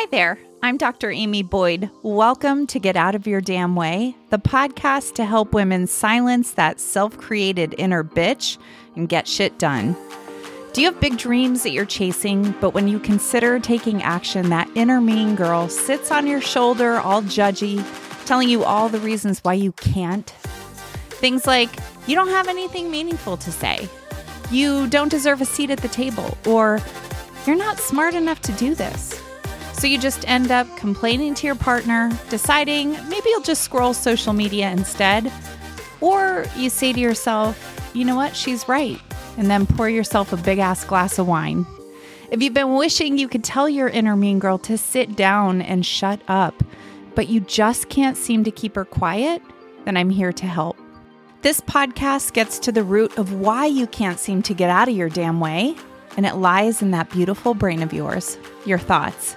Hi there. I'm Dr. Amy Boyd. Welcome to Get Out of Your Damn Way, the podcast to help women silence that self created inner bitch and get shit done. Do you have big dreams that you're chasing, but when you consider taking action, that inner mean girl sits on your shoulder all judgy, telling you all the reasons why you can't? Things like, you don't have anything meaningful to say, you don't deserve a seat at the table, or you're not smart enough to do this. So you just end up complaining to your partner, deciding maybe you'll just scroll social media instead. Or you say to yourself, you know what, she's right, and then pour yourself a big ass glass of wine. If you've been wishing you could tell your inner mean girl to sit down and shut up, but you just can't seem to keep her quiet, then I'm here to help. This podcast gets to the root of why you can't seem to get out of your damn way, and it lies in that beautiful brain of yours, your thoughts.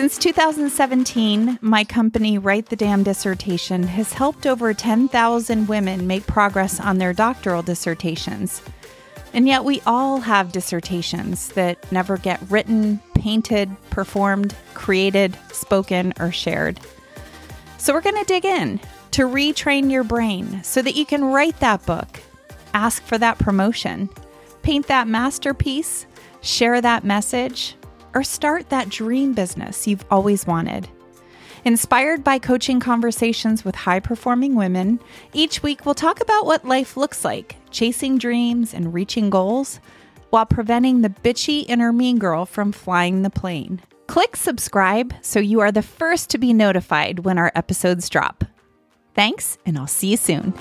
Since 2017, my company, Write the Damn Dissertation, has helped over 10,000 women make progress on their doctoral dissertations. And yet, we all have dissertations that never get written, painted, performed, created, spoken, or shared. So, we're going to dig in to retrain your brain so that you can write that book, ask for that promotion, paint that masterpiece, share that message or start that dream business you've always wanted. Inspired by coaching conversations with high performing women, each week we'll talk about what life looks like, chasing dreams and reaching goals, while preventing the bitchy inner mean girl from flying the plane. Click subscribe so you are the first to be notified when our episodes drop. Thanks, and I'll see you soon.